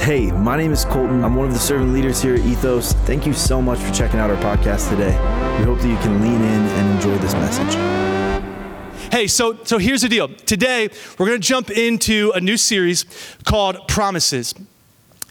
Hey, my name is Colton. I'm one of the servant leaders here at Ethos. Thank you so much for checking out our podcast today. We hope that you can lean in and enjoy this message. Hey, so so here's the deal. Today we're going to jump into a new series called Promises.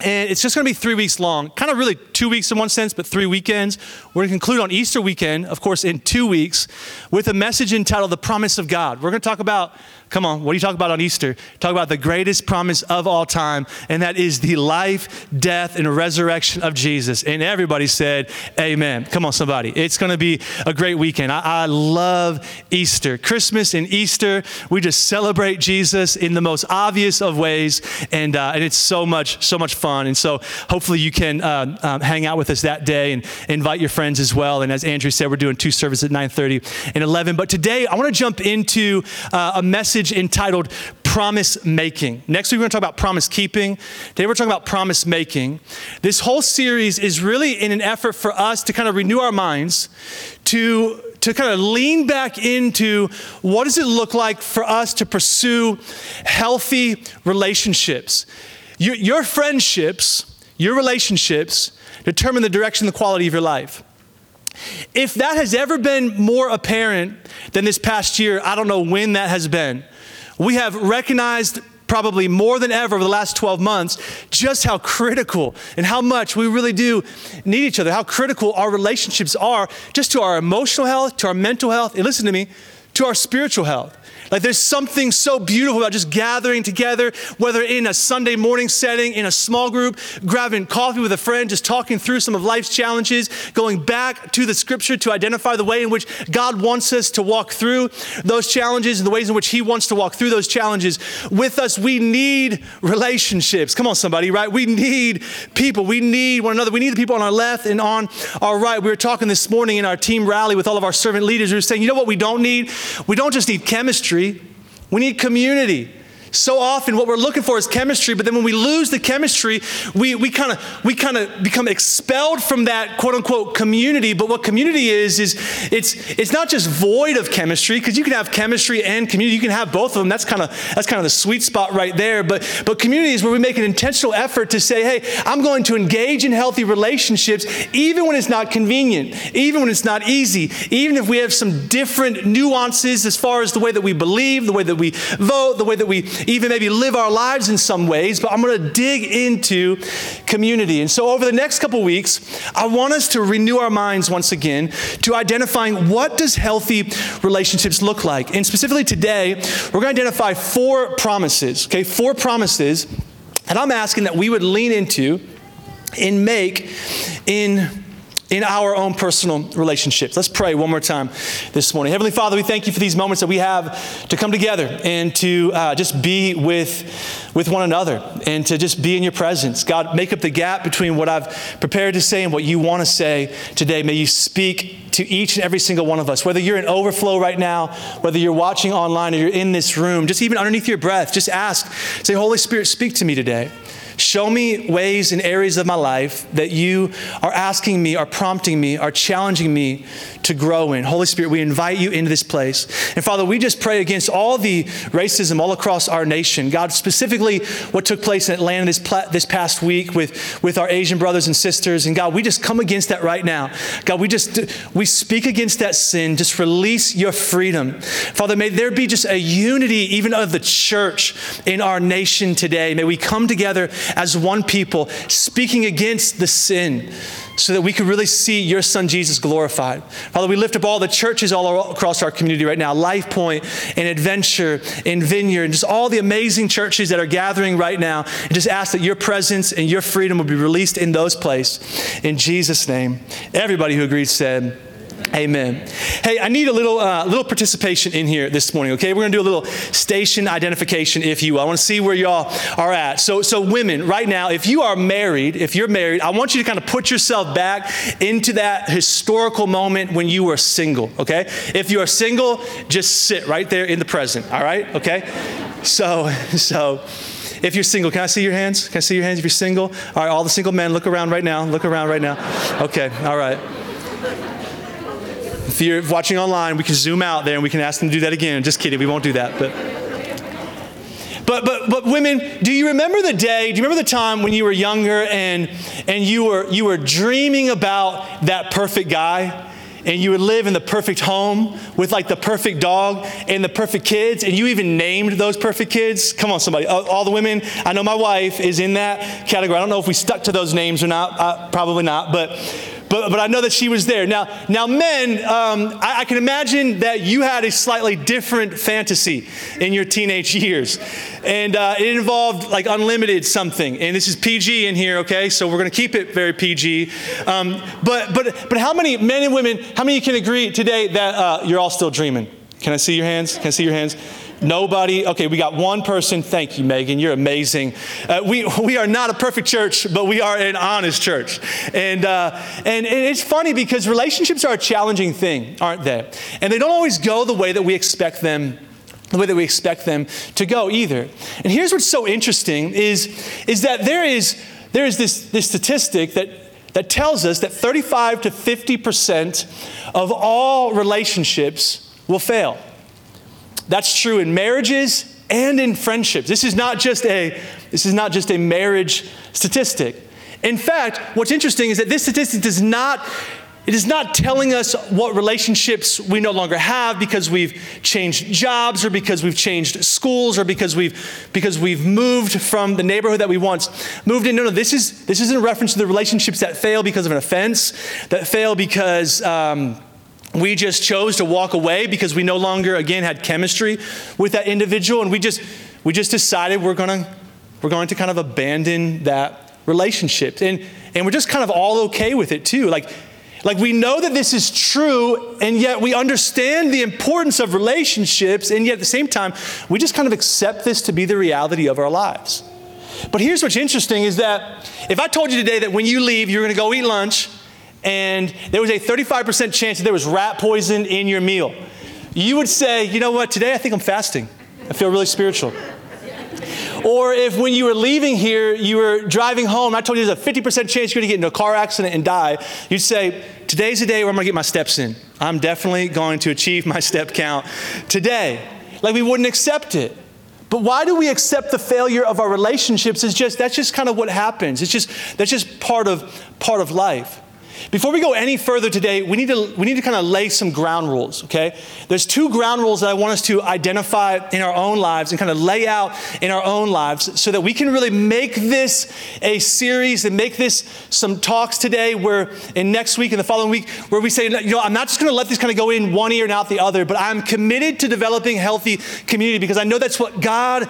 And it's just going to be three weeks long, kind of really two weeks in one sense, but three weekends. We're going to conclude on Easter weekend, of course, in two weeks, with a message entitled The Promise of God. We're going to talk about Come on, what do you talk about on Easter? Talk about the greatest promise of all time, and that is the life, death, and resurrection of Jesus. And everybody said, Amen. Come on, somebody. It's going to be a great weekend. I, I, love Easter. Christmas and Easter, we just celebrate Jesus in the most obvious of ways, and, uh, and it's so much, so much fun. And so hopefully you can uh, um, hang out with us that day and invite your friends as well. And as Andrew said, we're doing two services at 9.30 and 11. But today, I want to jump into uh, a message message entitled Promise Making. Next week, we're going to talk about promise keeping. Today, we're talking about promise making. This whole series is really in an effort for us to kind of renew our minds, to, to kind of lean back into what does it look like for us to pursue healthy relationships. Your, your friendships, your relationships determine the direction, the quality of your life. If that has ever been more apparent than this past year, I don't know when that has been. We have recognized probably more than ever over the last 12 months just how critical and how much we really do need each other, how critical our relationships are just to our emotional health, to our mental health, and listen to me, to our spiritual health. Like there's something so beautiful about just gathering together, whether in a Sunday morning setting, in a small group, grabbing coffee with a friend, just talking through some of life's challenges, going back to the scripture to identify the way in which God wants us to walk through those challenges and the ways in which He wants to walk through those challenges. With us, we need relationships. Come on, somebody, right? We need people. We need one another. We need the people on our left and on our right. We were talking this morning in our team rally with all of our servant leaders. We were saying, you know what we don't need? We don't just need chemistry chemistry, we need community. So often what we're looking for is chemistry, but then when we lose the chemistry, we, we kind of we kind of become expelled from that quote unquote community. But what community is, is it's it's not just void of chemistry, because you can have chemistry and community. You can have both of them. That's kind of that's kind of the sweet spot right there. But but community is where we make an intentional effort to say, hey, I'm going to engage in healthy relationships, even when it's not convenient, even when it's not easy, even if we have some different nuances as far as the way that we believe, the way that we vote, the way that we even maybe live our lives in some ways, but I'm going to dig into community. And so over the next couple weeks, I want us to renew our minds once again to identifying what does healthy relationships look like. And specifically today, we're going to identify four promises, okay? Four promises that I'm asking that we would lean into and make in in our own personal relationships. Let's pray one more time this morning. Heavenly Father, we thank you for these moments that we have to come together and to uh, just be with, with one another and to just be in your presence. God, make up the gap between what I've prepared to say and what you want to say today. May you speak to each and every single one of us, whether you're in overflow right now, whether you're watching online or you're in this room, just even underneath your breath, just ask, say, Holy Spirit, speak to me today. Show me ways and areas of my life that you are asking me, are prompting me, are challenging me to grow in. Holy Spirit, we invite you into this place. And Father, we just pray against all the racism all across our nation. God, specifically what took place in Atlanta this, this past week with, with our Asian brothers and sisters. And God, we just come against that right now. God, we just, we speak against that sin. Just release your freedom. Father, may there be just a unity even of the church in our nation today. May we come together as one people, speaking against the sin so that we could really see your son Jesus glorified. Father, we lift up all the churches all across our community right now Life Point and Adventure and Vineyard, and just all the amazing churches that are gathering right now, and just ask that your presence and your freedom will be released in those places. In Jesus' name. Everybody who agrees said, Amen. Hey, I need a little uh, little participation in here this morning. Okay, we're gonna do a little station identification, if you will. I want to see where y'all are at. So, so women, right now, if you are married, if you're married, I want you to kind of put yourself back into that historical moment when you were single. Okay, if you are single, just sit right there in the present. All right. Okay. So, so. If you're single, can I see your hands? Can I see your hands if you're single? All right, all the single men, look around right now. Look around right now. Okay, all right. If you're watching online, we can zoom out there and we can ask them to do that again. Just kidding, we won't do that. But, But, but, but women, do you remember the day, do you remember the time when you were younger and, and you, were, you were dreaming about that perfect guy? and you would live in the perfect home with like the perfect dog and the perfect kids, and you even named those perfect kids. Come on, somebody. All, the women, I know my wife is in that category. I don't know if we stuck to those names or not, uh, probably not, but but, but I know that she was there. Now, now men, um, I, I, can imagine that you had a slightly different fantasy in your teenage years. And uh, it involved like unlimited something. And this is PG in here, okay? So we're going to keep it very PG. Um, but, but, but how many men and women, how many can agree today that uh, you're all still dreaming? Can I see your hands? Can I see your hands? Nobody? Okay, we got one person. Thank you, Megan. You're amazing. Uh, we, we are not a perfect church, but we are an honest church. And, uh, and, and it's funny because relationships are a challenging thing, aren't they? And they don't always go the way that we expect them the way that we expect them to go either. And here's what's so interesting is, is that there is, there is this, this statistic that, that tells us that 35 to 50% of all relationships will fail. That's true in marriages and in friendships. This is not just a, this is not just a marriage statistic. In fact, what's interesting is that this statistic does not it is not telling us what relationships we no longer have because we've changed jobs or because we've changed schools or because we've because we've moved from the neighborhood that we once moved in. No, no, this is this is in reference to the relationships that fail because of an offense, that fail because um, we just chose to walk away because we no longer again had chemistry with that individual and we just we just decided we're going to we're going to kind of abandon that relationship. And and we're just kind of all okay with it too. Like like we know that this is true and yet we understand the importance of relationships and yet at the same time we just kind of accept this to be the reality of our lives. But here's what's interesting is that if i told you today that when you leave you're going to go eat lunch and there was a 35% chance that there was rat poison in your meal, you would say, you know what, today I think I'm fasting. I feel really spiritual. Or if when you were leaving here, you were driving home, I told you there's a 50% chance you're gonna get into a car accident and die, you'd say, today's the day where I'm gonna get my steps in. I'm definitely going to achieve my step count today. Like we wouldn't accept it. But why do we accept the failure of our relationships? Is just that's just kind of what happens. It's just that's just part of part of life. Before we go any further today, we need to, we need to kind of lay some ground rules, okay? There's two ground rules that I want us to identify in our own lives and kind of lay out in our own lives so that we can really make this a series and make this some talks today where in next week and the following week where we say, you know, I'm not just going to let this kind of go in one ear and out the other, but I'm committed to developing healthy community because I know that's what God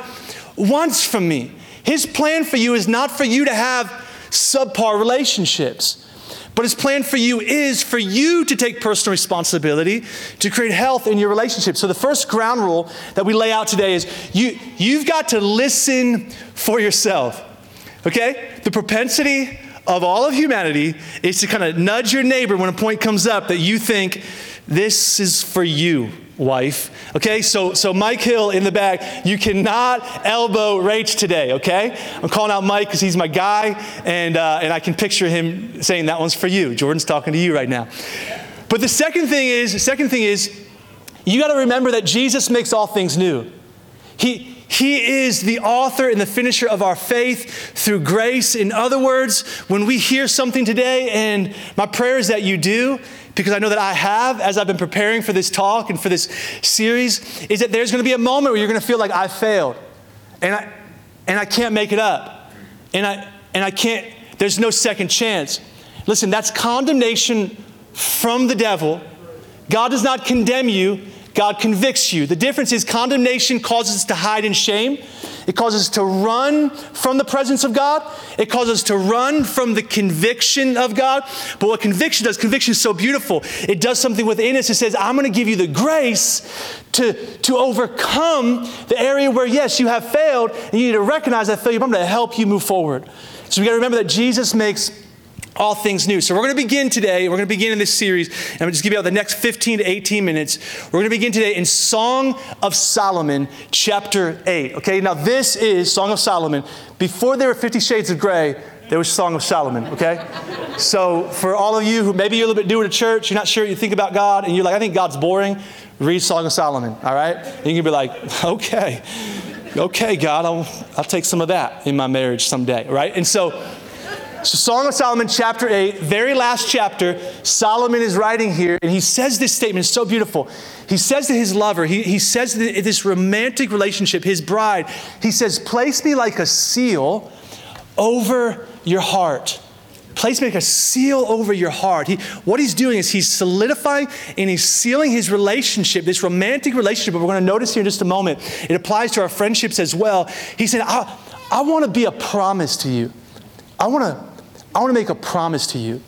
wants from me. His plan for you is not for you to have subpar relationships. But his plan for you is for you to take personal responsibility to create health in your relationship. So the first ground rule that we lay out today is you, you've got to listen for yourself. Okay? The propensity of all of humanity is to kind of nudge your neighbor when a point comes up that you think this is for you wife. Okay, so so Mike Hill in the back, you cannot elbow Rach today. Okay, I'm calling out Mike because he's my guy, and uh, and I can picture him saying that one's for you. Jordan's talking to you right now. But the second thing is, second thing is, you got to remember that Jesus makes all things new. He he is the author and the finisher of our faith through grace. In other words, when we hear something today, and my prayer is that you do, because I know that I have as I've been preparing for this talk and for this series, is that there's going to be a moment where you're going to feel like I failed and I, and I can't make it up. And I, and I can't, there's no second chance. Listen, that's condemnation from the devil. God does not condemn you, God convicts you. The difference is condemnation causes us to hide in shame. It causes us to run from the presence of God. It causes us to run from the conviction of God. But what conviction does, conviction is so beautiful. It does something within us. It says, I'm going to give you the grace to, to overcome the area where, yes, you have failed, and you need to recognize that failure. I'm going to help you move forward. So we got to remember that Jesus makes all things new. So we're going to begin today. We're going to begin in this series. And I'm going to just give you the next 15 to 18 minutes. We're going to begin today in Song of Solomon, chapter 8. Okay, now this is Song of Solomon. Before there were 50 Shades of Grey, there was Song of Solomon, okay? So for all of you who maybe you're a little bit newer to church, you're not sure you think about God, and you're like, I think God's boring, read Song of Solomon, all right? And you can be like, okay. okay, God, I'll, I'll take some of that in my marriage someday, right? And so, so Song of Solomon, chapter 8, very last chapter, Solomon is writing here, and he says this statement, it's so beautiful. He says to his lover, he, he says to this romantic relationship, his bride, he says, Place me like a seal over your heart. Place me like a seal over your heart. He, what he's doing is he's solidifying and he's sealing his relationship, this romantic relationship. But we're going to notice here in just a moment, it applies to our friendships as well. He said, I, I want to be a promise to you. I want to I want to make a promise to you.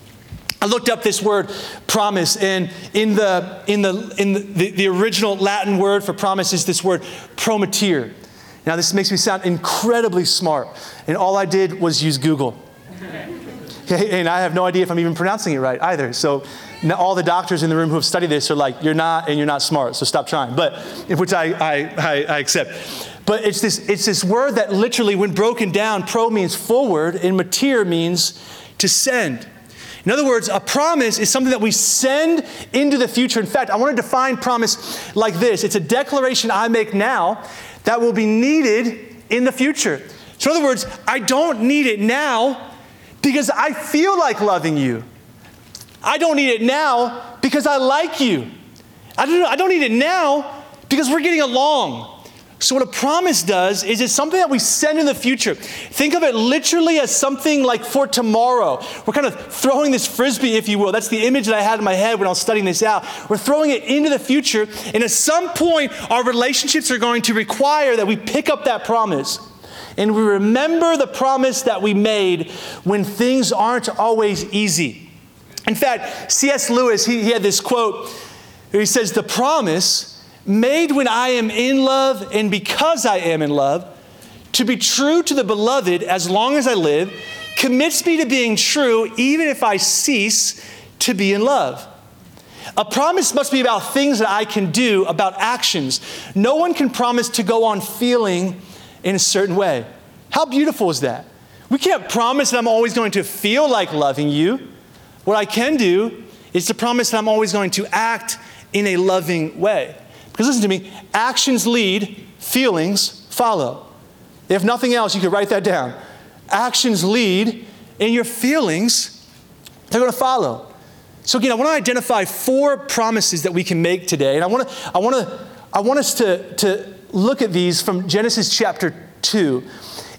I looked up this word promise, and in the, in the, in the, the, the original Latin word for promise is this word prometere. Now, this makes me sound incredibly smart, and all I did was use Google. and I have no idea if I'm even pronouncing it right either. So, all the doctors in the room who have studied this are like, you're not, and you're not smart, so stop trying. But, which I, I, I, I accept. But it's this, it's this word that literally, when broken down, pro means forward, and mater means to send. In other words, a promise is something that we send into the future. In fact, I want to define promise like this it's a declaration I make now that will be needed in the future. So, in other words, I don't need it now because I feel like loving you. I don't need it now because I like you. I don't, I don't need it now because we're getting along. So, what a promise does is it's something that we send in the future. Think of it literally as something like for tomorrow. We're kind of throwing this frisbee, if you will. That's the image that I had in my head when I was studying this out. We're throwing it into the future, and at some point, our relationships are going to require that we pick up that promise. And we remember the promise that we made when things aren't always easy. In fact, C.S. Lewis, he, he had this quote he says, The promise made when I am in love and because I am in love, to be true to the beloved as long as I live, commits me to being true even if I cease to be in love. A promise must be about things that I can do, about actions. No one can promise to go on feeling in a certain way. How beautiful is that? We can't promise that I'm always going to feel like loving you. What I can do is to promise that I'm always going to act in a loving way. Because listen to me, actions lead, feelings follow. If nothing else, you could write that down. Actions lead, and your feelings, they're going to follow. So again, I want to identify four promises that we can make today. And I want to, I want to, I want us to, to look at these from Genesis chapter 2.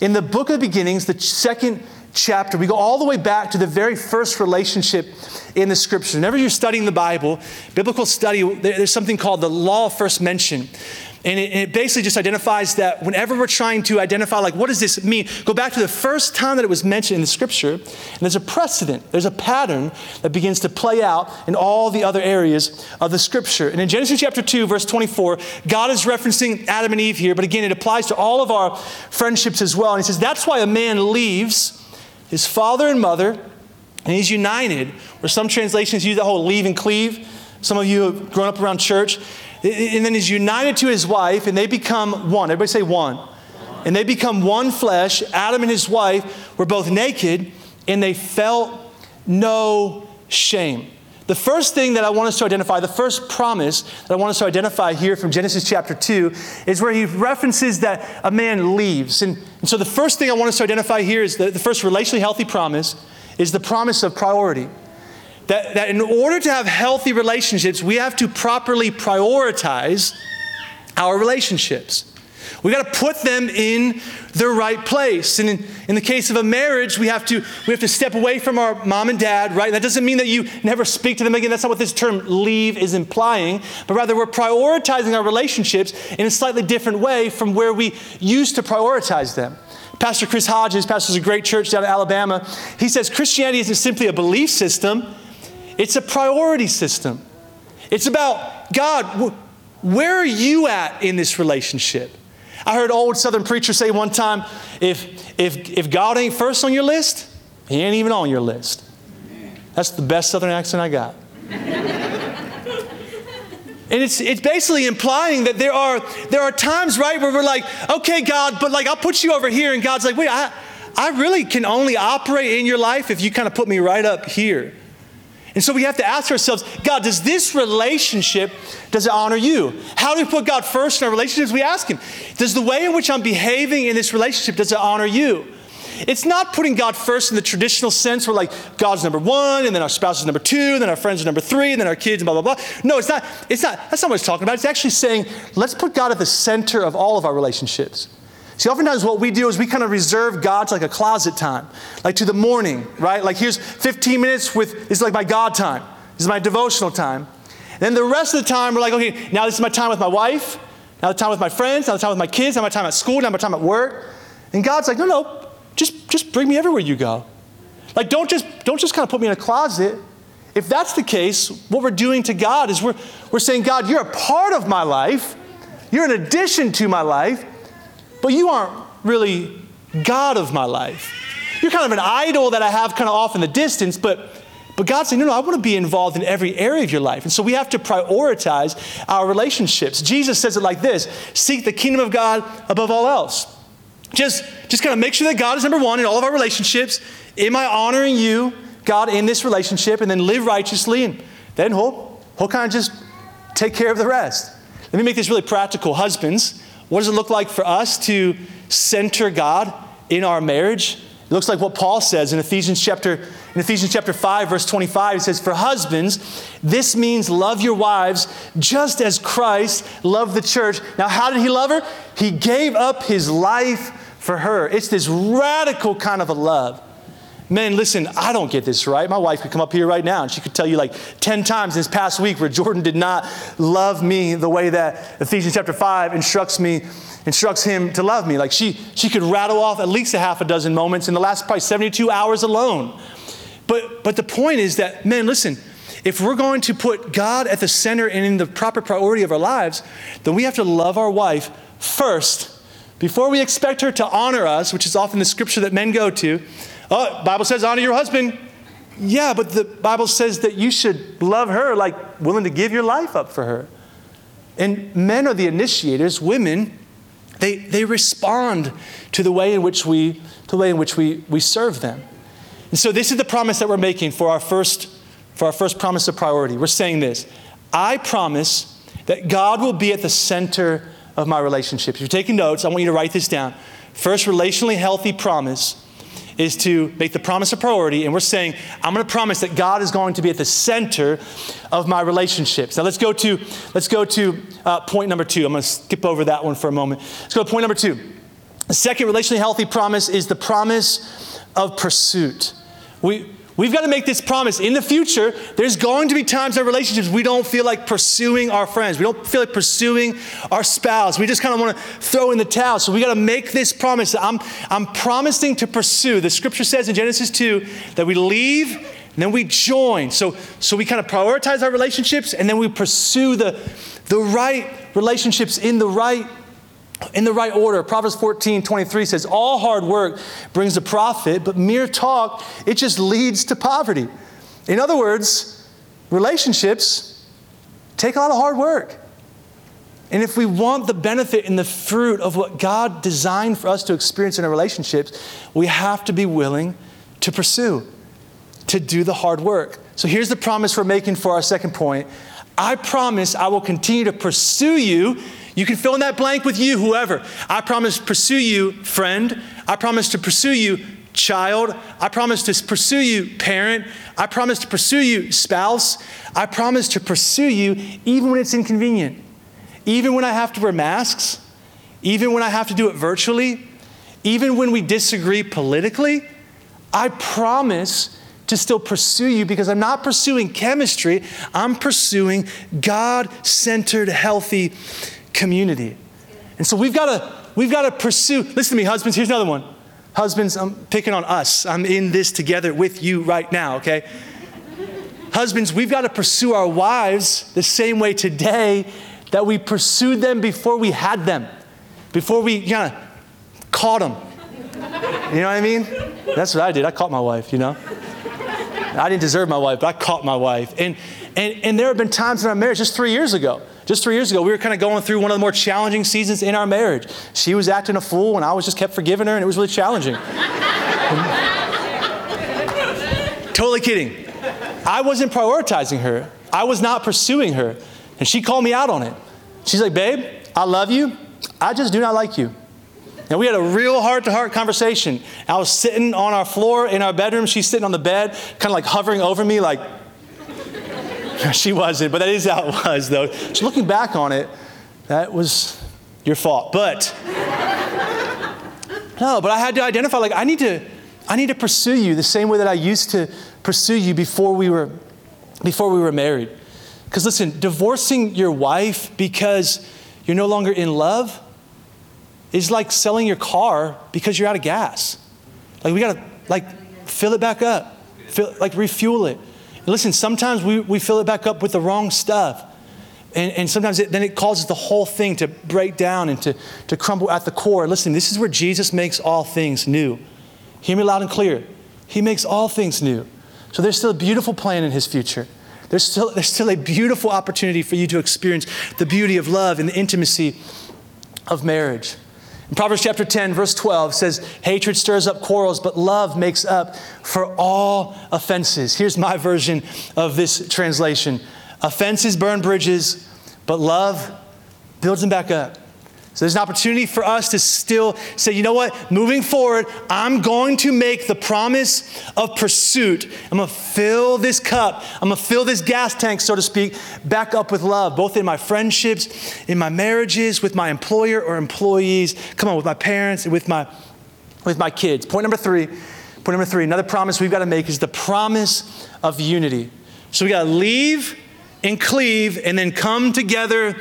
In the book of beginnings, the second chapter, we go all the way back to the very first relationship in the scripture. Whenever you're studying the Bible, biblical study, there's something called the law of first mention. And it, it, basically just identifies that whenever we're trying to identify, like, what does this mean? Go back to the first time that it was mentioned in the scripture, and there's a precedent, there's a pattern that begins to play out in all the other areas of the scripture. And in Genesis chapter 2, verse 24, God is referencing Adam and Eve here, but again, it applies to all of our friendships as well. And he says, That's why a man leaves his father and mother, and he's united, or some translations use that whole leave and cleave. Some of you have grown up around church. And then he's united to his wife, and they become one. Everybody say one. And they become one flesh. Adam and his wife were both naked, and they felt no shame. The first thing that I want us to identify, the first promise that I want us to identify here from Genesis chapter 2, is where he references that a man leaves. And, and so the first thing I want us to identify here is the, the first relationally healthy promise is the promise of priority. That, that in order to have healthy relationships, we have to properly prioritize our relationships. We got to put them in their right place. And in, in the case of a marriage, we have, to, we have to step away from our mom and dad, right? That doesn't mean that you never speak to them again. That's not what this term leave is implying. But rather, we're prioritizing our relationships in a slightly different way from where we used to prioritize them. Pastor Chris Hodges pastors a great church down in Alabama. He says Christianity isn't simply a belief system, it's a priority system. It's about God, where are you at in this relationship? I heard an old Southern preacher say one time if, if, if God ain't first on your list, He ain't even on your list. That's the best Southern accent I got. And it's, it's basically implying that there are, there are times, right, where we're like, okay, God, but like I'll put you over here. And God's like, wait, I, I really can only operate in your life if you kind of put me right up here. And so we have to ask ourselves, God, does this relationship, does it honor you? How do we put God first in our relationships? We ask him, does the way in which I'm behaving in this relationship, does it honor you? It's not putting God first in the traditional sense where like God's number one, and then our spouse is number two, and then our friends are number three, and then our kids, and blah, blah, blah. No, it's not, it's not, that's not what it's talking about. It's actually saying, let's put God at the center of all of our relationships. See, oftentimes what we do is we kind of reserve God to like a closet time, like to the morning, right? Like here's 15 minutes with, this is like my God time. This is my devotional time. And then the rest of the time, we're like, okay, now this is my time with my wife, now the time with my friends, now the time with my kids, now my time at school, now my time at work. And God's like, no, no, just, just bring me everywhere you go. Like, don't just, don't just kind of put me in a closet. If that's the case, what we're doing to God is we're, we're saying, God, you're a part of my life, you're an addition to my life, but you aren't really God of my life. You're kind of an idol that I have kind of off in the distance, but but God's saying, no, no, I want to be involved in every area of your life. And so we have to prioritize our relationships. Jesus says it like this seek the kingdom of God above all else. Just, just kind of make sure that God is number one in all of our relationships. Am I honoring you, God, in this relationship? And then live righteously. And then he'll, he'll kind of just take care of the rest. Let me make this really practical. Husbands, what does it look like for us to center God in our marriage? It looks like what Paul says in Ephesians chapter in Ephesians chapter 5 verse 25 it says for husbands this means love your wives just as Christ loved the church. Now how did he love her? He gave up his life for her. It's this radical kind of a love. Men, listen, I don't get this right. My wife could come up here right now and she could tell you like 10 times this past week where Jordan did not love me the way that Ephesians chapter 5 instructs me, instructs him to love me. Like she, she could rattle off at least a half a dozen moments in the last probably 72 hours alone. But, but the point is that, men, listen, if we're going to put God at the center and in the proper priority of our lives, then we have to love our wife first before we expect her to honor us, which is often the scripture that men go to. Oh, Bible says honor your husband. Yeah, but the Bible says that you should love her like willing to give your life up for her. And men are the initiators, women, they, they respond to the way in which we, to the way in which we, we serve them. And so this is the promise that we're making for our first, for our first promise of priority. We're saying this. I promise that God will be at the center of my relationships. If you're taking notes, I want you to write this down. First relationally healthy promise is to make the promise a priority, and we're saying, I'm going to promise that God is going to be at the center of my relationships. Now let's go to let's go to uh, point number two. I'm going to skip over that one for a moment. Let's go to point number two. The second relationally healthy promise is the promise of pursuit. We We've got to make this promise. In the future, there's going to be times in our relationships we don't feel like pursuing our friends. We don't feel like pursuing our spouse. We just kind of want to throw in the towel. So we got to make this promise. I'm, I'm promising to pursue. The scripture says in Genesis 2 that we leave and then we join. So, so we kind of prioritize our relationships and then we pursue the, the right relationships in the right in the right order. Proverbs 14, 23 says, All hard work brings a profit, but mere talk, it just leads to poverty. In other words, relationships take a lot of hard work. And if we want the benefit and the fruit of what God designed for us to experience in our relationships, we have to be willing to pursue, to do the hard work. So here's the promise we're making for our second point I promise I will continue to pursue you you can fill in that blank with you, whoever. I promise to pursue you, friend. I promise to pursue you, child. I promise to pursue you, parent. I promise to pursue you, spouse. I promise to pursue you even when it's inconvenient, even when I have to wear masks, even when I have to do it virtually, even when we disagree politically. I promise to still pursue you because I'm not pursuing chemistry, I'm pursuing God centered, healthy community. And so we've got to we've got to pursue. Listen to me, husbands. Here's another one. Husbands, I'm picking on us. I'm in this together with you right now, okay? Husbands, we've got to pursue our wives the same way today that we pursued them before we had them, before we kind of caught them. You know what I mean? That's what I did. I caught my wife, you know? I didn't deserve my wife, but I caught my wife. And, and, and there have been times in our marriage, just three years ago, just three years ago, we were kind of going through one of the more challenging seasons in our marriage. She was acting a fool, and I was just kept forgiving her, and it was really challenging. totally kidding. I wasn't prioritizing her. I was not pursuing her. And she called me out on it. She's like, babe, I love you. I just do not like you. And we had a real heart to heart conversation. I was sitting on our floor in our bedroom. She's sitting on the bed, kind of like hovering over me, like, she wasn't, but that is how it was, though. So looking back on it, that was your fault. But, no, but I had to identify, like, I need to, I need to pursue you the same way that I used to pursue you before we were, before we were married. Because listen, divorcing your wife because you're no longer in love is like selling your car because you're out of gas. Like we gotta like fill it back up, fill, like refuel it. And listen, sometimes we, we fill it back up with the wrong stuff. And, and sometimes it, then it causes the whole thing to break down and to, to crumble at the core. Listen, this is where Jesus makes all things new. Hear me loud and clear. He makes all things new. So there's still a beautiful plan in his future. There's still, there's still a beautiful opportunity for you to experience the beauty of love and the intimacy of marriage. Proverbs chapter 10, verse 12 says, Hatred stirs up quarrels, but love makes up for all offenses. Here's my version of this translation Offenses burn bridges, but love builds them back up. So there's an opportunity for us to still say, you know what, moving forward, I'm going to make the promise of pursuit. I'm going to fill this cup, I'm going to fill this gas tank, so to speak, back up with love, both in my friendships, in my marriages, with my employer or employees, come on, with my parents, with my, with my kids. Point number three, point number three, another promise we've got to make is the promise of unity. So we got to leave and cleave and then come together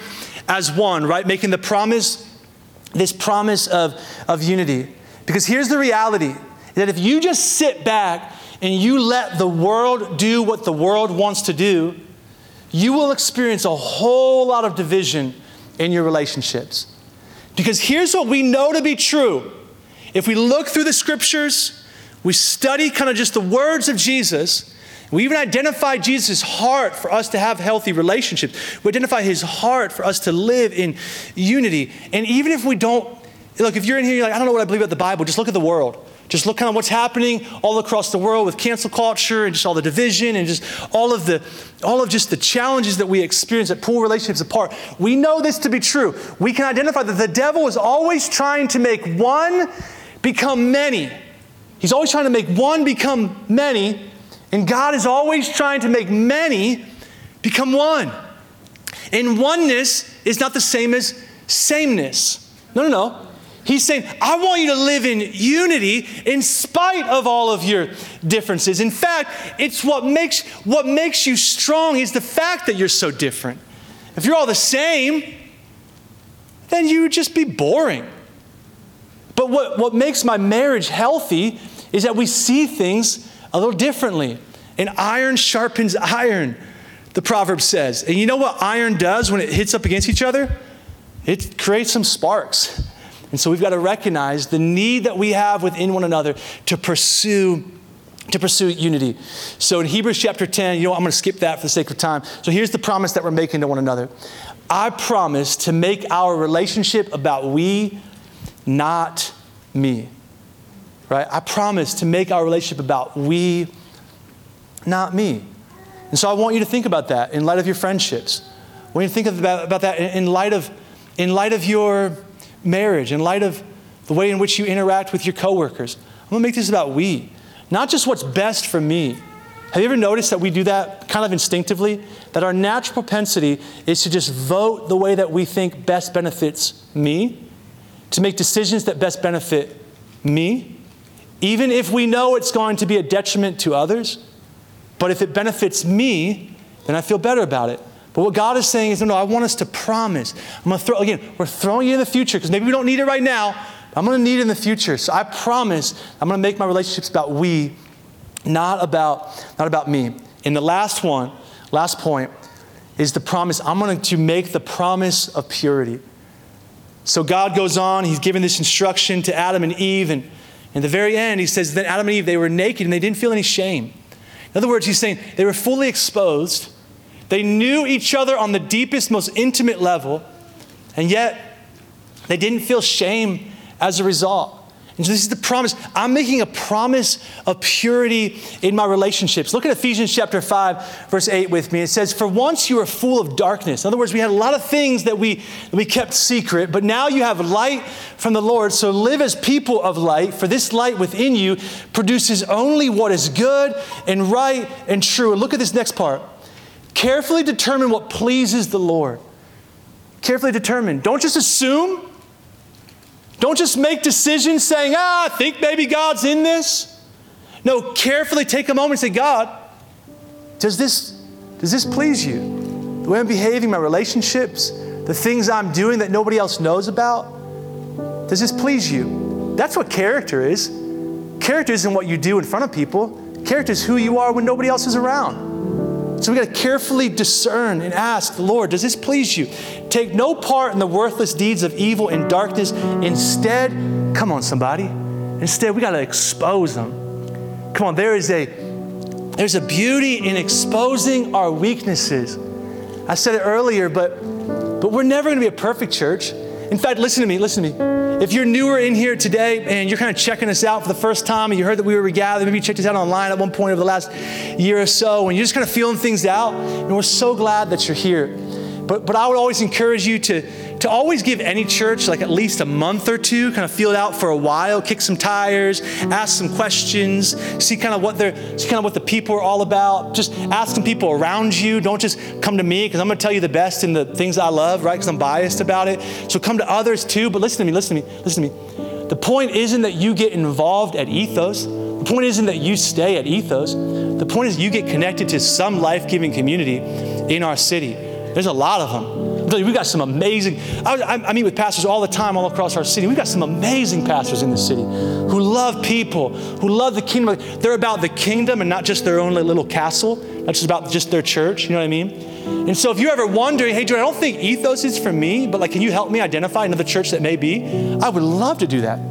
as one, right? Making the promise, this promise of, of unity. Because here's the reality that if you just sit back and you let the world do what the world wants to do, you will experience a whole lot of division in your relationships. Because here's what we know to be true. If we look through the scriptures, we study kind of just the words of Jesus, we even identify Jesus' heart for us to have healthy relationships. We identify his heart for us to live in unity. And even if we don't, look, if you're in here, you're like, I don't know what I believe about the Bible, just look at the world. Just look kind of what's happening all across the world with cancel culture and just all the division and just all of the all of just the challenges that we experience that pull relationships apart. We know this to be true. We can identify that the devil is always trying to make one become many. He's always trying to make one become many and God is always trying to make many become one. And oneness is not the same as sameness. No, no, no. He's saying, I want you to live in unity in spite of all of your differences. In fact, it's what makes, what makes you strong is the fact that you're so different. If you're all the same, then you would just be boring. But what, what makes my marriage healthy is that we see things a little differently. And iron sharpens iron, the proverb says. And you know what iron does when it hits up against each other? It creates some sparks. And so we've got to recognize the need that we have within one another to pursue to pursue unity. So in Hebrews chapter 10, you know, I'm going to skip that for the sake of time. So here's the promise that we're making to one another. I promise to make our relationship about we, not me right? I promise to make our relationship about we, not me. And so I want you to think about that in light of your friendships. I want you to think about, about that in light of, in light of your marriage, in light of the way in which you interact with your coworkers. I'm gonna make this about we, not just what's best for me. Have you ever noticed that we do that kind of instinctively? That our natural propensity is to just vote the way that we think best benefits me, to make decisions that best benefit me even if we know it's going to be a detriment to others. But if it benefits me, then I feel better about it. But what God is saying is, no, no, I want us to promise. I'm going to throw, again, we're throwing you in the future because maybe we don't need it right now. I'm going to need it in the future. So I promise I'm going to make my relationships about we, not about, not about me. And the last one, last point, is the promise. I'm going to make the promise of purity. So God goes on, He's given this instruction to Adam and Eve, and in the very end, he says that Adam and Eve, they were naked and they didn't feel any shame. In other words, he's saying they were fully exposed. They knew each other on the deepest, most intimate level, and yet they didn't feel shame as a result. And so this is the promise. I'm making a promise of purity in my relationships. Look at Ephesians chapter 5, verse 8 with me. It says, For once you were full of darkness. In other words, we had a lot of things that we, that we kept secret, but now you have light from the Lord. So live as people of light, for this light within you produces only what is good and right and true. And look at this next part. Carefully determine what pleases the Lord. Carefully determine. Don't just assume. Don't just make decisions saying, ah, I think maybe God's in this. No, carefully take a moment and say, God, does this, does this please you? The way I'm behaving, my relationships, the things I'm doing that nobody else knows about, does this please you? That's what character is. Character isn't what you do in front of people. Character is who you are when nobody else is around. So we got to carefully discern and ask the Lord, does this please you? Take no part in the worthless deeds of evil and darkness. Instead, come on, somebody. Instead, we got to expose them. Come on, there is a there's a beauty in exposing our weaknesses. I said it earlier, but but we're never going to be a perfect church. In fact, listen to me, listen to me. If you're newer in here today and you're kind of checking us out for the first time and you heard that we were gathered, maybe you checked us out online at one point over the last year or so, and you're just kind of feeling things out, and we're so glad that you're here. But, but I would always encourage you to, to always give any church like at least a month or two, kind of feel it out for a while, kick some tires, ask some questions, see kind of what they're, see kind of what the people are all about. Just ask some people around you. Don't just come to me because I'm going to tell you the best in the things I love, right? Because I'm biased about it. So come to others too. But listen to me, listen to me, listen to me. The point isn't that you get involved at Ethos. The point isn't that you stay at Ethos. The point is you get connected to some life giving community in our city. There's a lot of them. We got some amazing, I, I, meet with pastors all the time all across our city. We got some amazing pastors in the city who love people, who love the kingdom. They're about the kingdom and not just their own little castle, not just about just their church, you know what I mean? And so if you're ever wondering, hey, Jordan, I don't think ethos is for me, but like, can you help me identify another church that may be? I would love to do that.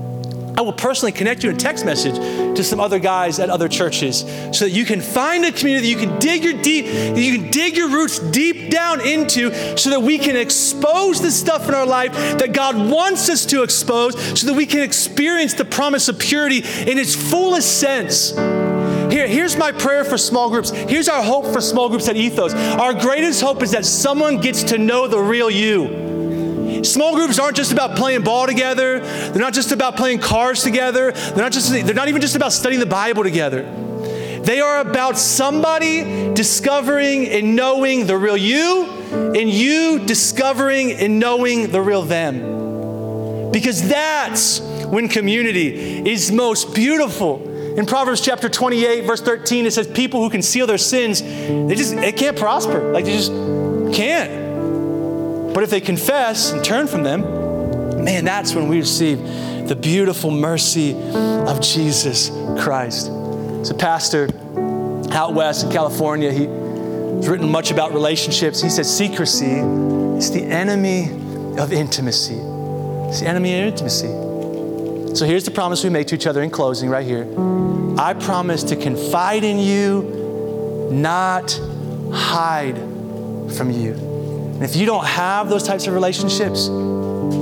I will personally connect you in text message to some other guys at other churches so that you can find a community that you can dig your deep, you can dig your roots deep down into so that we can expose the stuff in our life that God wants us to expose so that we can experience the promise of purity in its fullest sense. Here, here's my prayer for small groups. Here's our hope for small groups at Ethos. Our greatest hope is that someone gets to know the real you. Small groups aren't just about playing ball together. They're not just about playing cards together. They're not just they're not even just about studying the Bible together. They are about somebody discovering and knowing the real you and you discovering and knowing the real them. Because that's when community is most beautiful. In Proverbs chapter 28, verse 13, it says, People who conceal their sins, they just they can't prosper. Like they just can't. But if they confess and turn from them, man, that's when we receive the beautiful mercy of Jesus Christ. So, pastor out west in California, he's written much about relationships. He says secrecy is the enemy of intimacy. It's the enemy of intimacy. So here's the promise we make to each other in closing, right here. I promise to confide in you, not hide from you. And if you don't have those types of relationships,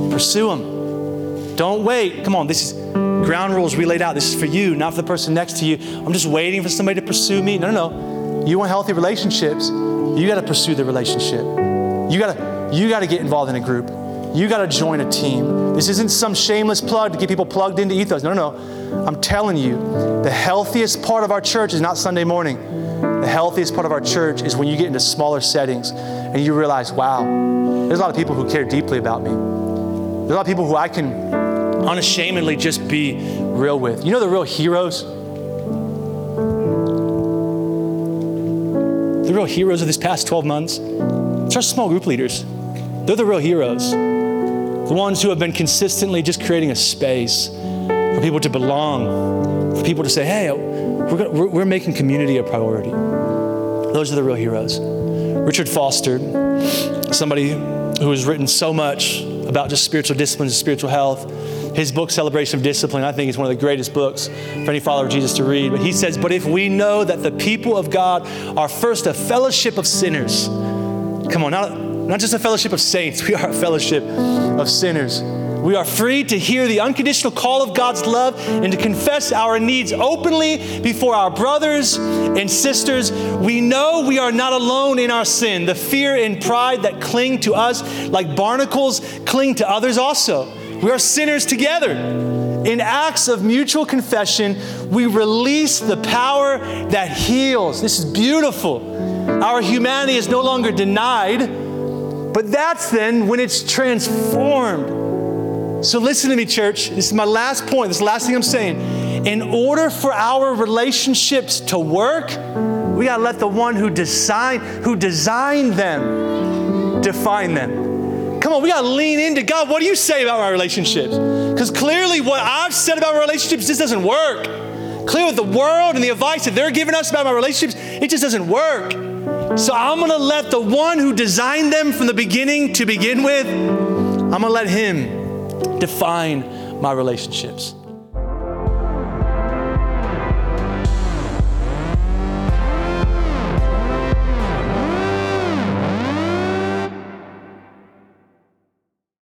pursue them. Don't wait. Come on, this is ground rules we laid out. This is for you, not for the person next to you. I'm just waiting for somebody to pursue me. No, no, no. You want healthy relationships, you got to pursue the relationship. You got to you got to get involved in a group. You got to join a team. This isn't some shameless plug to get people plugged into ethos. No, no, no. I'm telling you, the healthiest part of our church is not Sunday morning. The healthiest part of our church is when you get into smaller settings and you realize, wow, there's a lot of people who care deeply about me. There's a lot of people who I can unashamedly just be real with. You know the real heroes? The real heroes of this past 12 months? It's our small group leaders. They're the real heroes. The ones who have been consistently just creating a space for people to belong, for people to say, hey, we're, gonna, we're, we're making community a priority. Those are the real heroes. Richard Foster, somebody who has written so much about just spiritual disciplines and spiritual health. His book, Celebration of Discipline, I think is one of the greatest books for any follower of Jesus to read. But he says, But if we know that the people of God are first a fellowship of sinners, come on, not, not just a fellowship of saints, we are a fellowship of sinners. We are free to hear the unconditional call of God's love and to confess our needs openly before our brothers and sisters. We know we are not alone in our sin. The fear and pride that cling to us like barnacles cling to others also. We are sinners together. In acts of mutual confession, we release the power that heals. This is beautiful. Our humanity is no longer denied, but that's then when it's transformed. So listen to me, church. This is my last point, this is the last thing I'm saying. In order for our relationships to work, we gotta let the one who design, who designed them define them. Come on, we gotta lean into God. What do you say about my relationships? Because clearly, what I've said about relationships just doesn't work. Clearly, the world and the advice that they're giving us about my relationships, it just doesn't work. So I'm gonna let the one who designed them from the beginning to begin with, I'm gonna let him define my relationships.